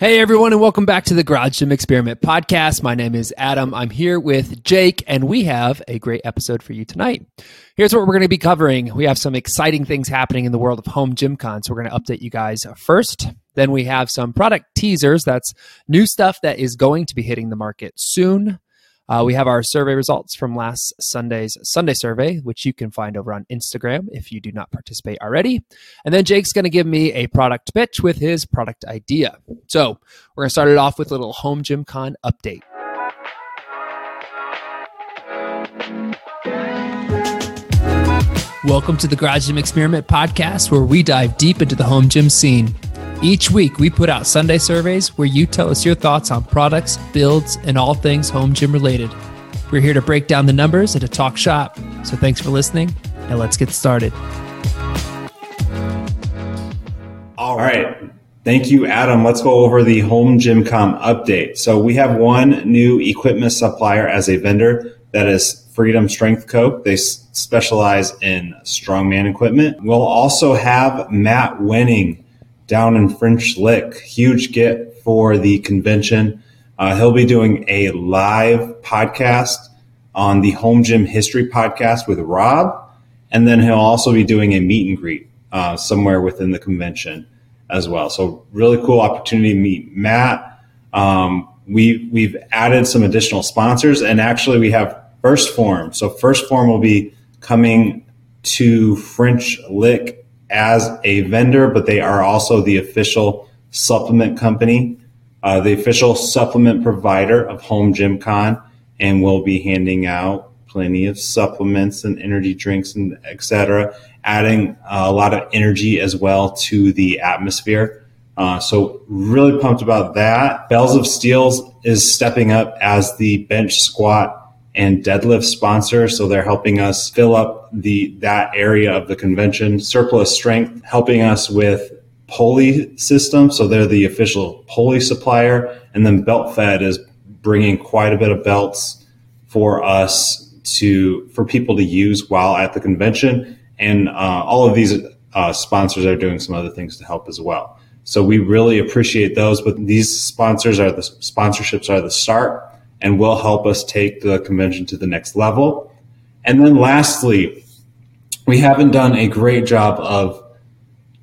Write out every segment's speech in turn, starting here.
Hey everyone, and welcome back to the Garage Gym Experiment podcast. My name is Adam. I'm here with Jake, and we have a great episode for you tonight. Here's what we're going to be covering. We have some exciting things happening in the world of home gym con, so we're going to update you guys first. Then we have some product teasers. That's new stuff that is going to be hitting the market soon. Uh, we have our survey results from last Sunday's Sunday survey, which you can find over on Instagram if you do not participate already. And then Jake's going to give me a product pitch with his product idea. So we're going to start it off with a little Home Gym Con update. Welcome to the Garage Gym Experiment podcast, where we dive deep into the home gym scene. Each week, we put out Sunday surveys where you tell us your thoughts on products, builds, and all things home gym related. We're here to break down the numbers and to talk shop. So thanks for listening, and let's get started. All right. Thank you, Adam. Let's go over the Home Gym Con update. So we have one new equipment supplier as a vendor that is Freedom Strength Co. They specialize in strongman equipment. We'll also have Matt Wenning down in French Lick. Huge get for the convention. Uh, he'll be doing a live podcast on the Home Gym History podcast with Rob. And then he'll also be doing a meet and greet uh, somewhere within the convention as well. So, really cool opportunity to meet Matt. Um, we, we've added some additional sponsors, and actually, we have 1st Form. So, 1st Form will be coming to French Lick as a vendor, but they are also the official supplement company, uh, the official supplement provider of Home Gym Con, and we'll be handing out plenty of supplements and energy drinks and etc. Adding a lot of energy as well to the atmosphere. Uh, so really pumped about that. Bells of Steels is stepping up as the bench squat and deadlift sponsor. So they're helping us fill up the that area of the convention. Surplus Strength helping us with pulley system. So they're the official pulley supplier. And then Belt Fed is bringing quite a bit of belts for us to for people to use while at the convention. And uh, all of these uh, sponsors are doing some other things to help as well. So we really appreciate those. But these sponsors are the sponsorships are the start and will help us take the convention to the next level. And then lastly, we haven't done a great job of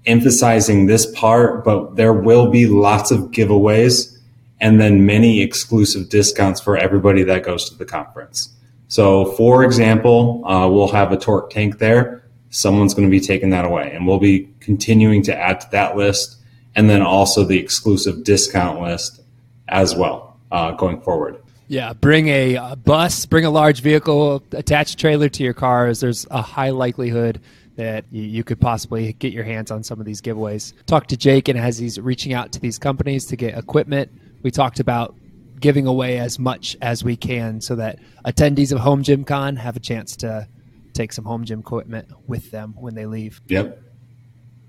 emphasizing this part, but there will be lots of giveaways and then many exclusive discounts for everybody that goes to the conference. So, for example, uh, we'll have a torque tank there. Someone's going to be taking that away, and we'll be continuing to add to that list and then also the exclusive discount list as well uh, going forward. Yeah, bring a, a, bus, bring a large vehicle, attach a trailer to your cars. There's a high likelihood that you, you, could possibly get your hands on some of these giveaways. Talk to Jake, and as he's reaching out to these companies to get equipment, we talked about giving away as much as we can so that attendees of Home Gym Con have a chance to take some home gym equipment with them when they leave. Yep.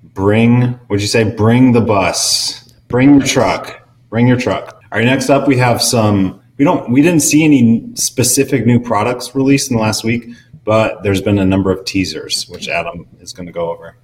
Bring, would you say, bring the bus, bring your truck, bring your truck. All right, next up, we have some we don't we didn't see any specific new products released in the last week, but there's been a number of teasers, which Adam is going to go over.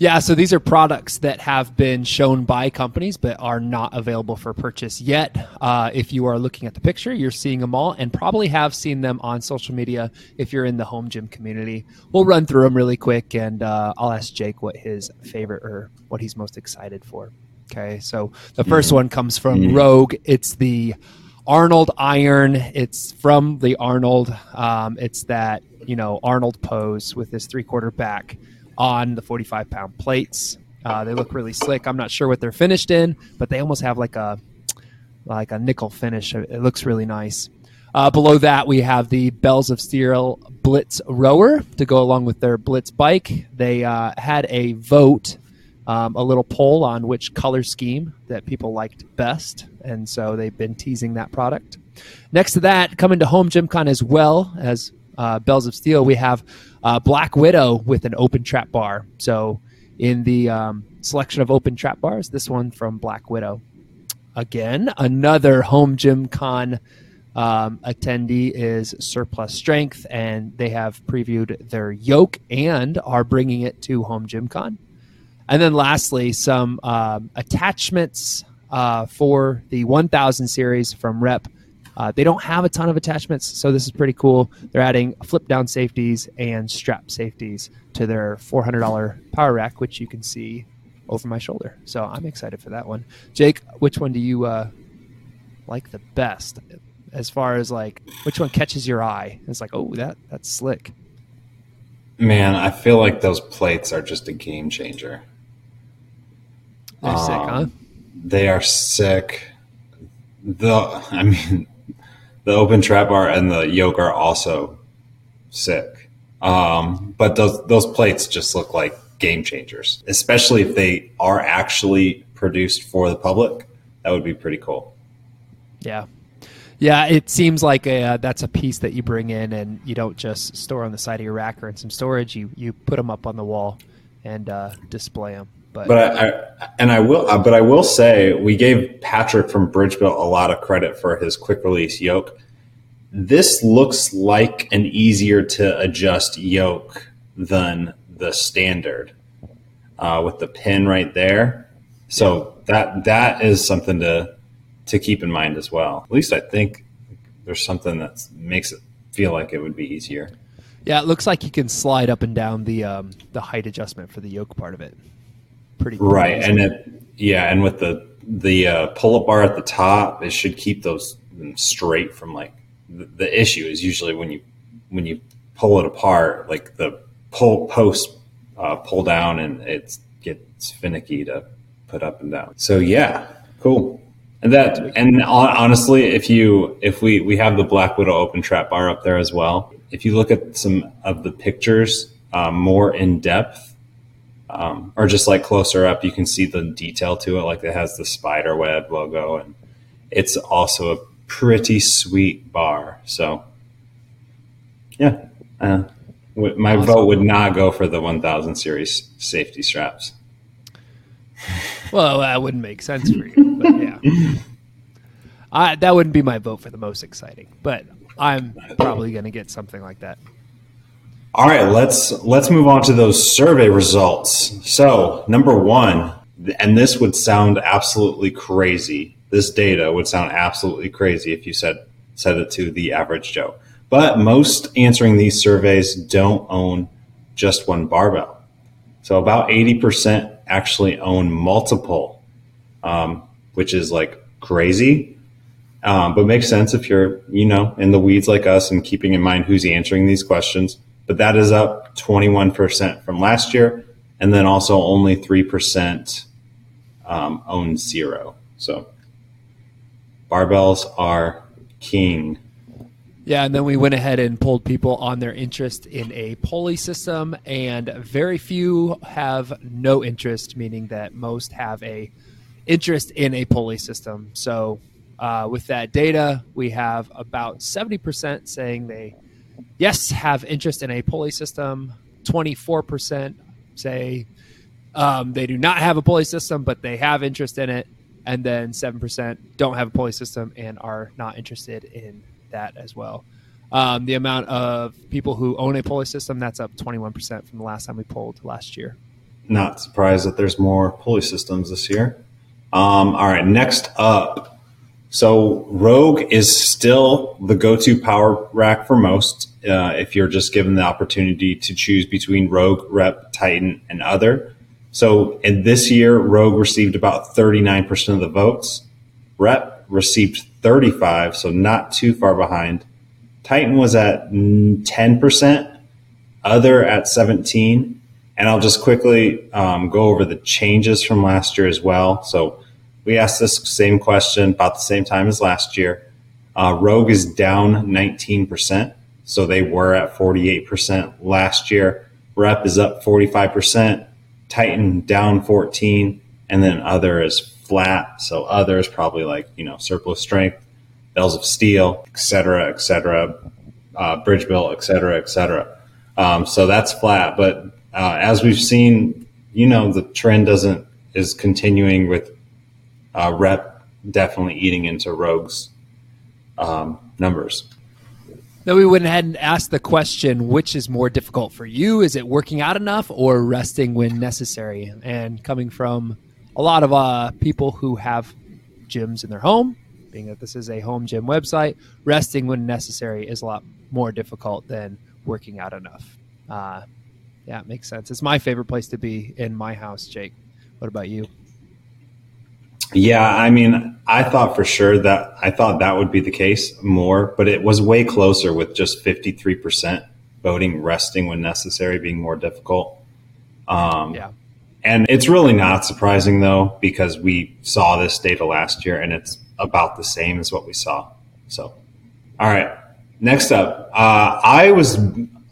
Yeah, so these are products that have been shown by companies but are not available for purchase yet. Uh, if you are looking at the picture, you're seeing them all and probably have seen them on social media if you're in the home gym community. We'll run through them really quick and uh, I'll ask Jake what his favorite or what he's most excited for. Okay, so the first mm-hmm. one comes from mm-hmm. Rogue. It's the Arnold iron. It's from the Arnold. Um, it's that you know Arnold pose with his three quarter back on the 45 pound plates. Uh, they look really slick. I'm not sure what they're finished in, but they almost have like a like a nickel finish. It looks really nice. Uh, below that, we have the Bells of Steel Blitz rower to go along with their Blitz bike. They uh, had a vote um, a little poll on which color scheme that people liked best, and so they've been teasing that product. Next to that, coming to Home Gym Con as well as uh, Bells of Steel, we have uh, Black Widow with an open trap bar. So, in the um, selection of open trap bars, this one from Black Widow. Again, another Home Gym Con um, attendee is Surplus Strength, and they have previewed their yoke and are bringing it to Home Gym Con. And then lastly, some um, attachments uh, for the 1000 series from Rep. Uh, they don't have a ton of attachments, so this is pretty cool. They're adding flip down safeties and strap safeties to their $400 power rack, which you can see over my shoulder. So I'm excited for that one. Jake, which one do you uh, like the best as far as like which one catches your eye? It's like, oh, that that's slick. Man, I feel like those plates are just a game changer. They're um, sick, huh? They are sick. The I mean, the open trap bar and the yoke are also sick. Um, but those those plates just look like game changers, especially if they are actually produced for the public. That would be pretty cool. Yeah. Yeah, it seems like a, uh, that's a piece that you bring in and you don't just store on the side of your rack or in some storage. You you put them up on the wall and uh, display them. But, but I, I, and I will, uh, but I will say we gave Patrick from Bridge Built a lot of credit for his quick release yoke. This looks like an easier to adjust yoke than the standard uh, with the pin right there. So that that is something to to keep in mind as well. At least I think there's something that makes it feel like it would be easier. Yeah, it looks like you can slide up and down the um, the height adjustment for the yoke part of it. Pretty right, and it yeah, and with the the uh, pull up bar at the top, it should keep those straight from like the, the issue is usually when you when you pull it apart, like the pull post uh, pull down and it gets finicky to put up and down. So yeah, cool. And that, and honestly, if you, if we, we have the Black Widow open trap bar up there as well. If you look at some of the pictures um, more in depth, um, or just like closer up, you can see the detail to it. Like it has the spider web logo, and it's also a pretty sweet bar. So, yeah, uh, my awesome. vote would not go for the 1000 series safety straps. Well, that wouldn't make sense for you, but yeah. I, that wouldn't be my vote for the most exciting, but I'm probably going to get something like that. All right, let's let's move on to those survey results. So, number 1, and this would sound absolutely crazy. This data would sound absolutely crazy if you said said it to the average Joe. But most answering these surveys don't own just one barbell. So about 80% actually own multiple, um, which is like crazy. Um, but makes sense if you're, you know, in the weeds like us and keeping in mind who's answering these questions. But that is up 21% from last year. And then also only 3% um, own zero. So barbells are king yeah, and then we went ahead and pulled people on their interest in a pulley system, and very few have no interest, meaning that most have a interest in a pulley system. So, uh, with that data, we have about seventy percent saying they yes have interest in a pulley system. Twenty four percent say um, they do not have a pulley system, but they have interest in it, and then seven percent don't have a pulley system and are not interested in that as well. Um, the amount of people who own a pulley system that's up 21% from the last time we polled last year. Not surprised that there's more pulley systems this year. Um, all right, next up. So Rogue is still the go-to power rack for most. Uh, if you're just given the opportunity to choose between Rogue, Rep, Titan, and other. So in this year, Rogue received about 39% of the votes. Rep received 35, so not too far behind. Titan was at 10%, other at 17. And I'll just quickly um, go over the changes from last year as well. So we asked this same question about the same time as last year. Uh, Rogue is down 19%. So they were at 48% last year. Rep is up 45%. Titan down 14. And then other is flat. So other is probably like, you know, surplus strength, bells of steel, et cetera, et cetera, uh, bridge built, et cetera, et cetera. Um, so that's flat. But uh, as we've seen, you know, the trend doesn't is continuing with uh, rep definitely eating into Rogue's um, numbers. Then we went ahead and asked the question which is more difficult for you? Is it working out enough or resting when necessary? And coming from a lot of uh, people who have gyms in their home. Being that this is a home gym website, resting when necessary is a lot more difficult than working out enough. Uh, yeah, it makes sense. It's my favorite place to be in my house, Jake. What about you? Yeah, I mean, I thought for sure that I thought that would be the case more, but it was way closer with just 53% voting resting when necessary being more difficult. Um, yeah. And it's really not surprising though, because we saw this data last year and it's about the same as what we saw. So, all right. Next up, uh, I was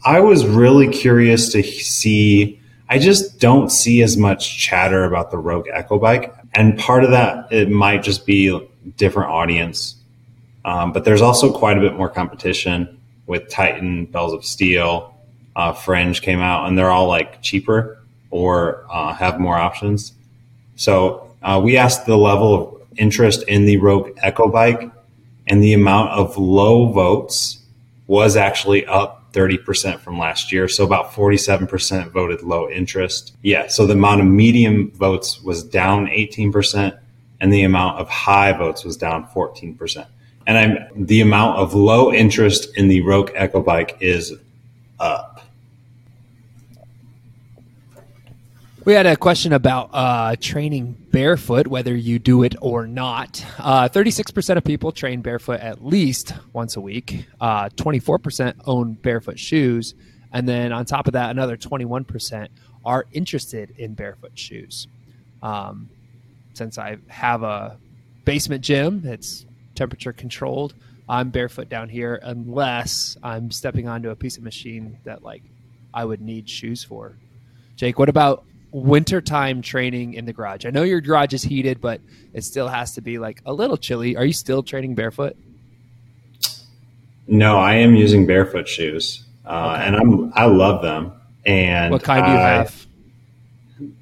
I was really curious to see. I just don't see as much chatter about the Rogue Echo Bike, and part of that it might just be different audience, um, but there's also quite a bit more competition with Titan, Bells of Steel, uh, Fringe came out, and they're all like cheaper or uh, have more options. So uh, we asked the level of interest in the Rogue Echo Bike, and the amount of low votes was actually up 30% from last year. So about 47% voted low interest. Yeah. So the amount of medium votes was down 18% and the amount of high votes was down 14%. And I'm, the amount of low interest in the Rogue Echo bike is up. We had a question about uh, training barefoot, whether you do it or not. Uh, 36% of people train barefoot at least once a week. Uh, 24% own barefoot shoes. And then on top of that, another 21% are interested in barefoot shoes. Um, since I have a basement gym, it's temperature controlled. I'm barefoot down here unless I'm stepping onto a piece of machine that like I would need shoes for. Jake, what about wintertime training in the garage? I know your garage is heated, but it still has to be like a little chilly. Are you still training barefoot? No, I am using barefoot shoes, uh, okay. and I'm I love them. And what kind do you have?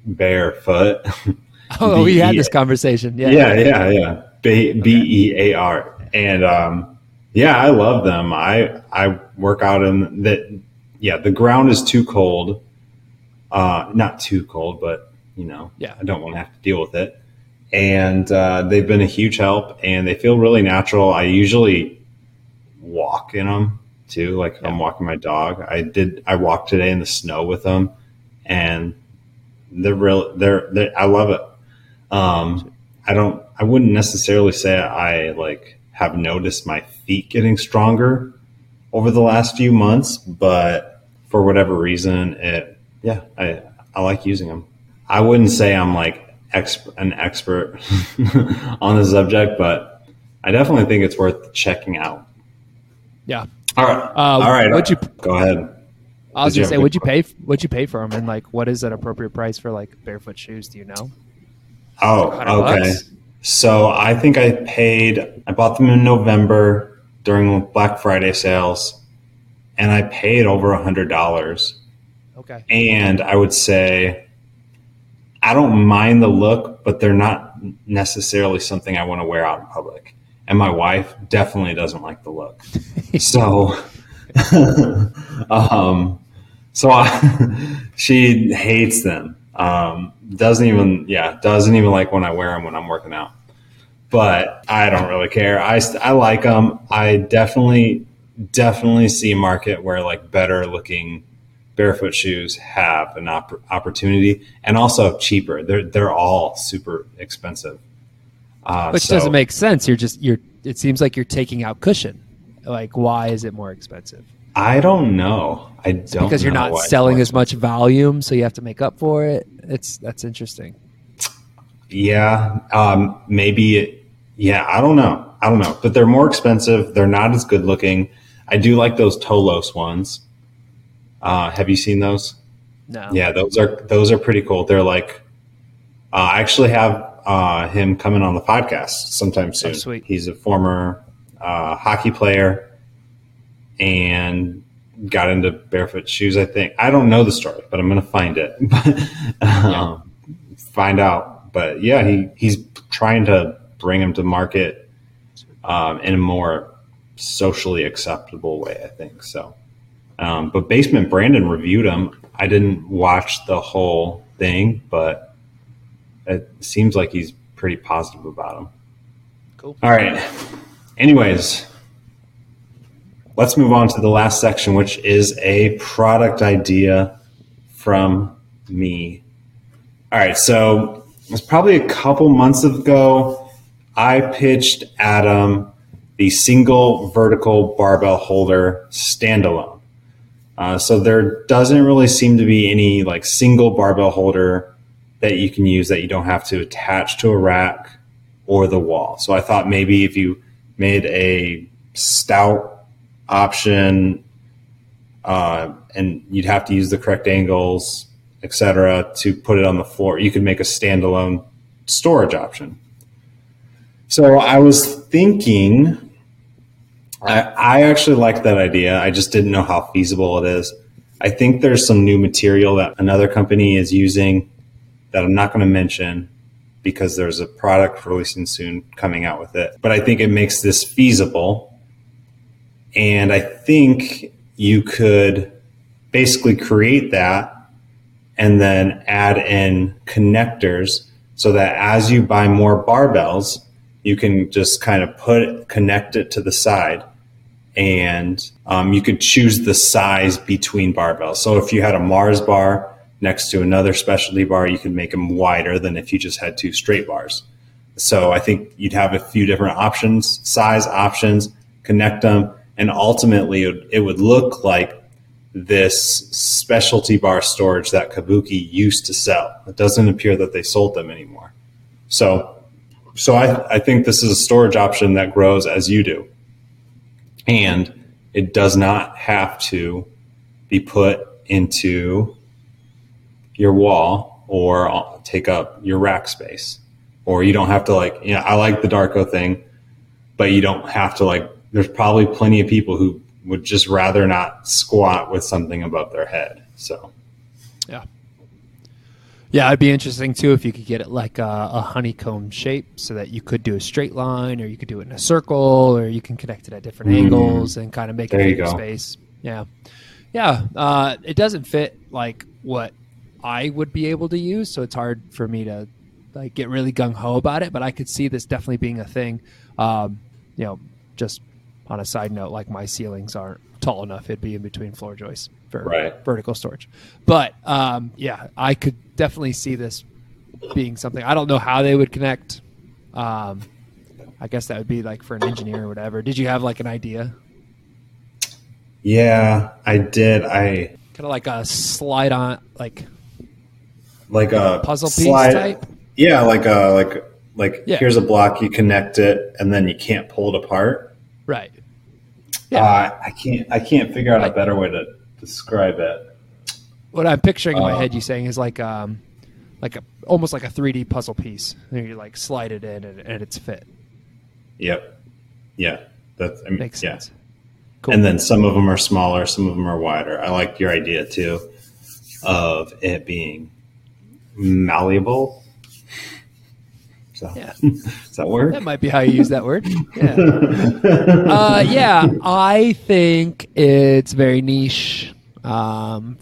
Barefoot. Oh, we had this conversation. Yeah, yeah, yeah, yeah. B E A R, and um, yeah, I love them. I I work out in that. Yeah, the ground is too cold uh, not too cold, but you know, yeah, I don't want to have to deal with it. And uh, they've been a huge help, and they feel really natural. I usually walk in them too, like yeah. I'm walking my dog. I did. I walked today in the snow with them, and they're real. They're, they're I love it. Um, I don't. I wouldn't necessarily say I like have noticed my feet getting stronger over the last few months, but for whatever reason, it yeah, I I like using them. I wouldn't say I'm like exp- an expert on the subject, but I definitely think it's worth checking out. Yeah. All right. Uh, All right. Would you go ahead? I was Did gonna say, would you pay? Would you pay for them? And like, what is an appropriate price for like barefoot shoes? Do you know? Oh, okay. Bucks? So I think I paid. I bought them in November during Black Friday sales, and I paid over a hundred dollars Okay. And I would say I don't mind the look, but they're not necessarily something I want to wear out in public. And my wife definitely doesn't like the look. so, um, so I, she hates them. Um, doesn't even, yeah, doesn't even like when I wear them when I'm working out. But I don't really care. I, I like them. I definitely, definitely see a market where like better looking barefoot shoes have an op- opportunity and also cheaper. They're they're all super expensive. Uh, Which so, doesn't make sense. You're just you're. It seems like you're taking out cushion. Like, why is it more expensive? I don't know. I don't it's because you're not selling as much volume, so you have to make up for it. It's that's interesting. Yeah, um, maybe. It, yeah, I don't know. I don't know, but they're more expensive. They're not as good looking. I do like those Tolos ones. Uh, have you seen those? No. Yeah, those are those are pretty cool. They're like, uh, I actually have uh, him coming on the podcast sometime oh, soon. Oh, sweet. He's a former uh, hockey player and got into barefoot shoes. I think I don't know the story, but I'm going to find it, um, find out. But yeah, he he's trying to bring him to market um, in a more socially acceptable way. I think so. Um, but Basement Brandon reviewed him. I didn't watch the whole thing, but it seems like he's pretty positive about him. Cool. All right. Anyways, let's move on to the last section, which is a product idea from me. All right. So it was probably a couple months ago. I pitched Adam the single vertical barbell holder standalone. Uh, so there doesn't really seem to be any like single barbell holder that you can use that you don't have to attach to a rack or the wall. So I thought maybe if you made a stout option uh, and you'd have to use the correct angles, etc., to put it on the floor, you could make a standalone storage option. So I was thinking I, I actually like that idea. I just didn't know how feasible it is. I think there's some new material that another company is using that I'm not going to mention because there's a product releasing soon coming out with it. But I think it makes this feasible. And I think you could basically create that and then add in connectors so that as you buy more barbells, you can just kind of put it, connect it to the side and um, you could choose the size between barbells. So if you had a Mars bar next to another specialty bar, you could make them wider than if you just had two straight bars. So I think you'd have a few different options, size options, connect them, and ultimately it would look like this specialty bar storage that Kabuki used to sell. It doesn't appear that they sold them anymore. So so I, I think this is a storage option that grows as you do. And it does not have to be put into your wall or take up your rack space. Or you don't have to like, you know, I like the Darko thing, but you don't have to like, there's probably plenty of people who would just rather not squat with something above their head. So, yeah. Yeah, it'd be interesting too if you could get it like a, a, honeycomb shape so that you could do a straight line or you could do it in a circle or you can connect it at different mm. angles and kind of make there it a space. Yeah. Yeah. Uh, it doesn't fit like what I would be able to use. So it's hard for me to like get really gung ho about it, but I could see this definitely being a thing. Um, you know, just on a side note, like my ceilings aren't tall enough; it'd be in between floor joists for right. vertical storage. But um, yeah, I could definitely see this being something. I don't know how they would connect. Um, I guess that would be like for an engineer or whatever. Did you have like an idea? Yeah, I did. I kind of like a slide on, like like a puzzle piece slide, type. Yeah, like a like like yeah. here's a block, you connect it, and then you can't pull it apart. Right. Yeah. Uh, I can't. I can't figure out a better way to describe it. What I'm picturing in my head, you saying, is like um, like a almost like a 3D puzzle piece. And you like slide it in, and, and it's fit. Yep. Yeah. That I mean, makes yeah. sense. Cool. And then some of them are smaller, some of them are wider. I like your idea too of it being malleable. So, yeah. Does that work? That might be how you use that word. Yeah. uh, yeah, I think it's very niche. Um,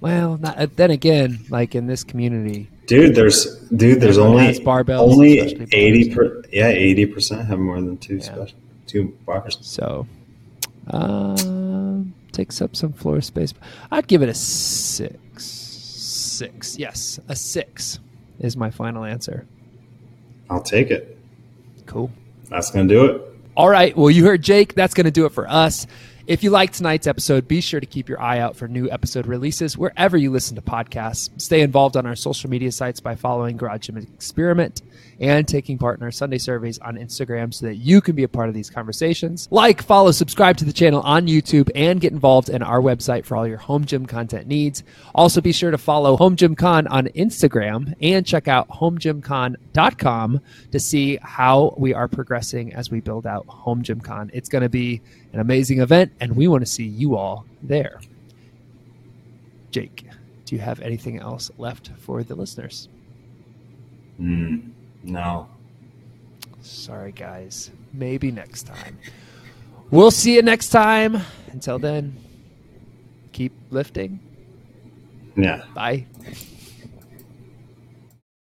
well, not, then again, like in this community, dude, there's dude, there's only barbells, only eighty per, yeah, eighty percent have more than two yeah. special two bars. So, uh, takes up some floor space. I'd give it a six. Six, yes, a six is my final answer. I'll take it. Cool. That's going to do it. All right. Well, you heard Jake. That's going to do it for us. If you like tonight's episode, be sure to keep your eye out for new episode releases wherever you listen to podcasts. Stay involved on our social media sites by following Garage Gym Experiment and taking part in our Sunday surveys on Instagram so that you can be a part of these conversations. Like, follow, subscribe to the channel on YouTube, and get involved in our website for all your home gym content needs. Also, be sure to follow Home Gym Con on Instagram and check out homegymcon.com to see how we are progressing as we build out Home Gym Con. It's going to be an amazing event, and we want to see you all there. Jake, do you have anything else left for the listeners? Mm. No. Sorry, guys. Maybe next time. We'll see you next time. Until then, keep lifting. Yeah. Bye.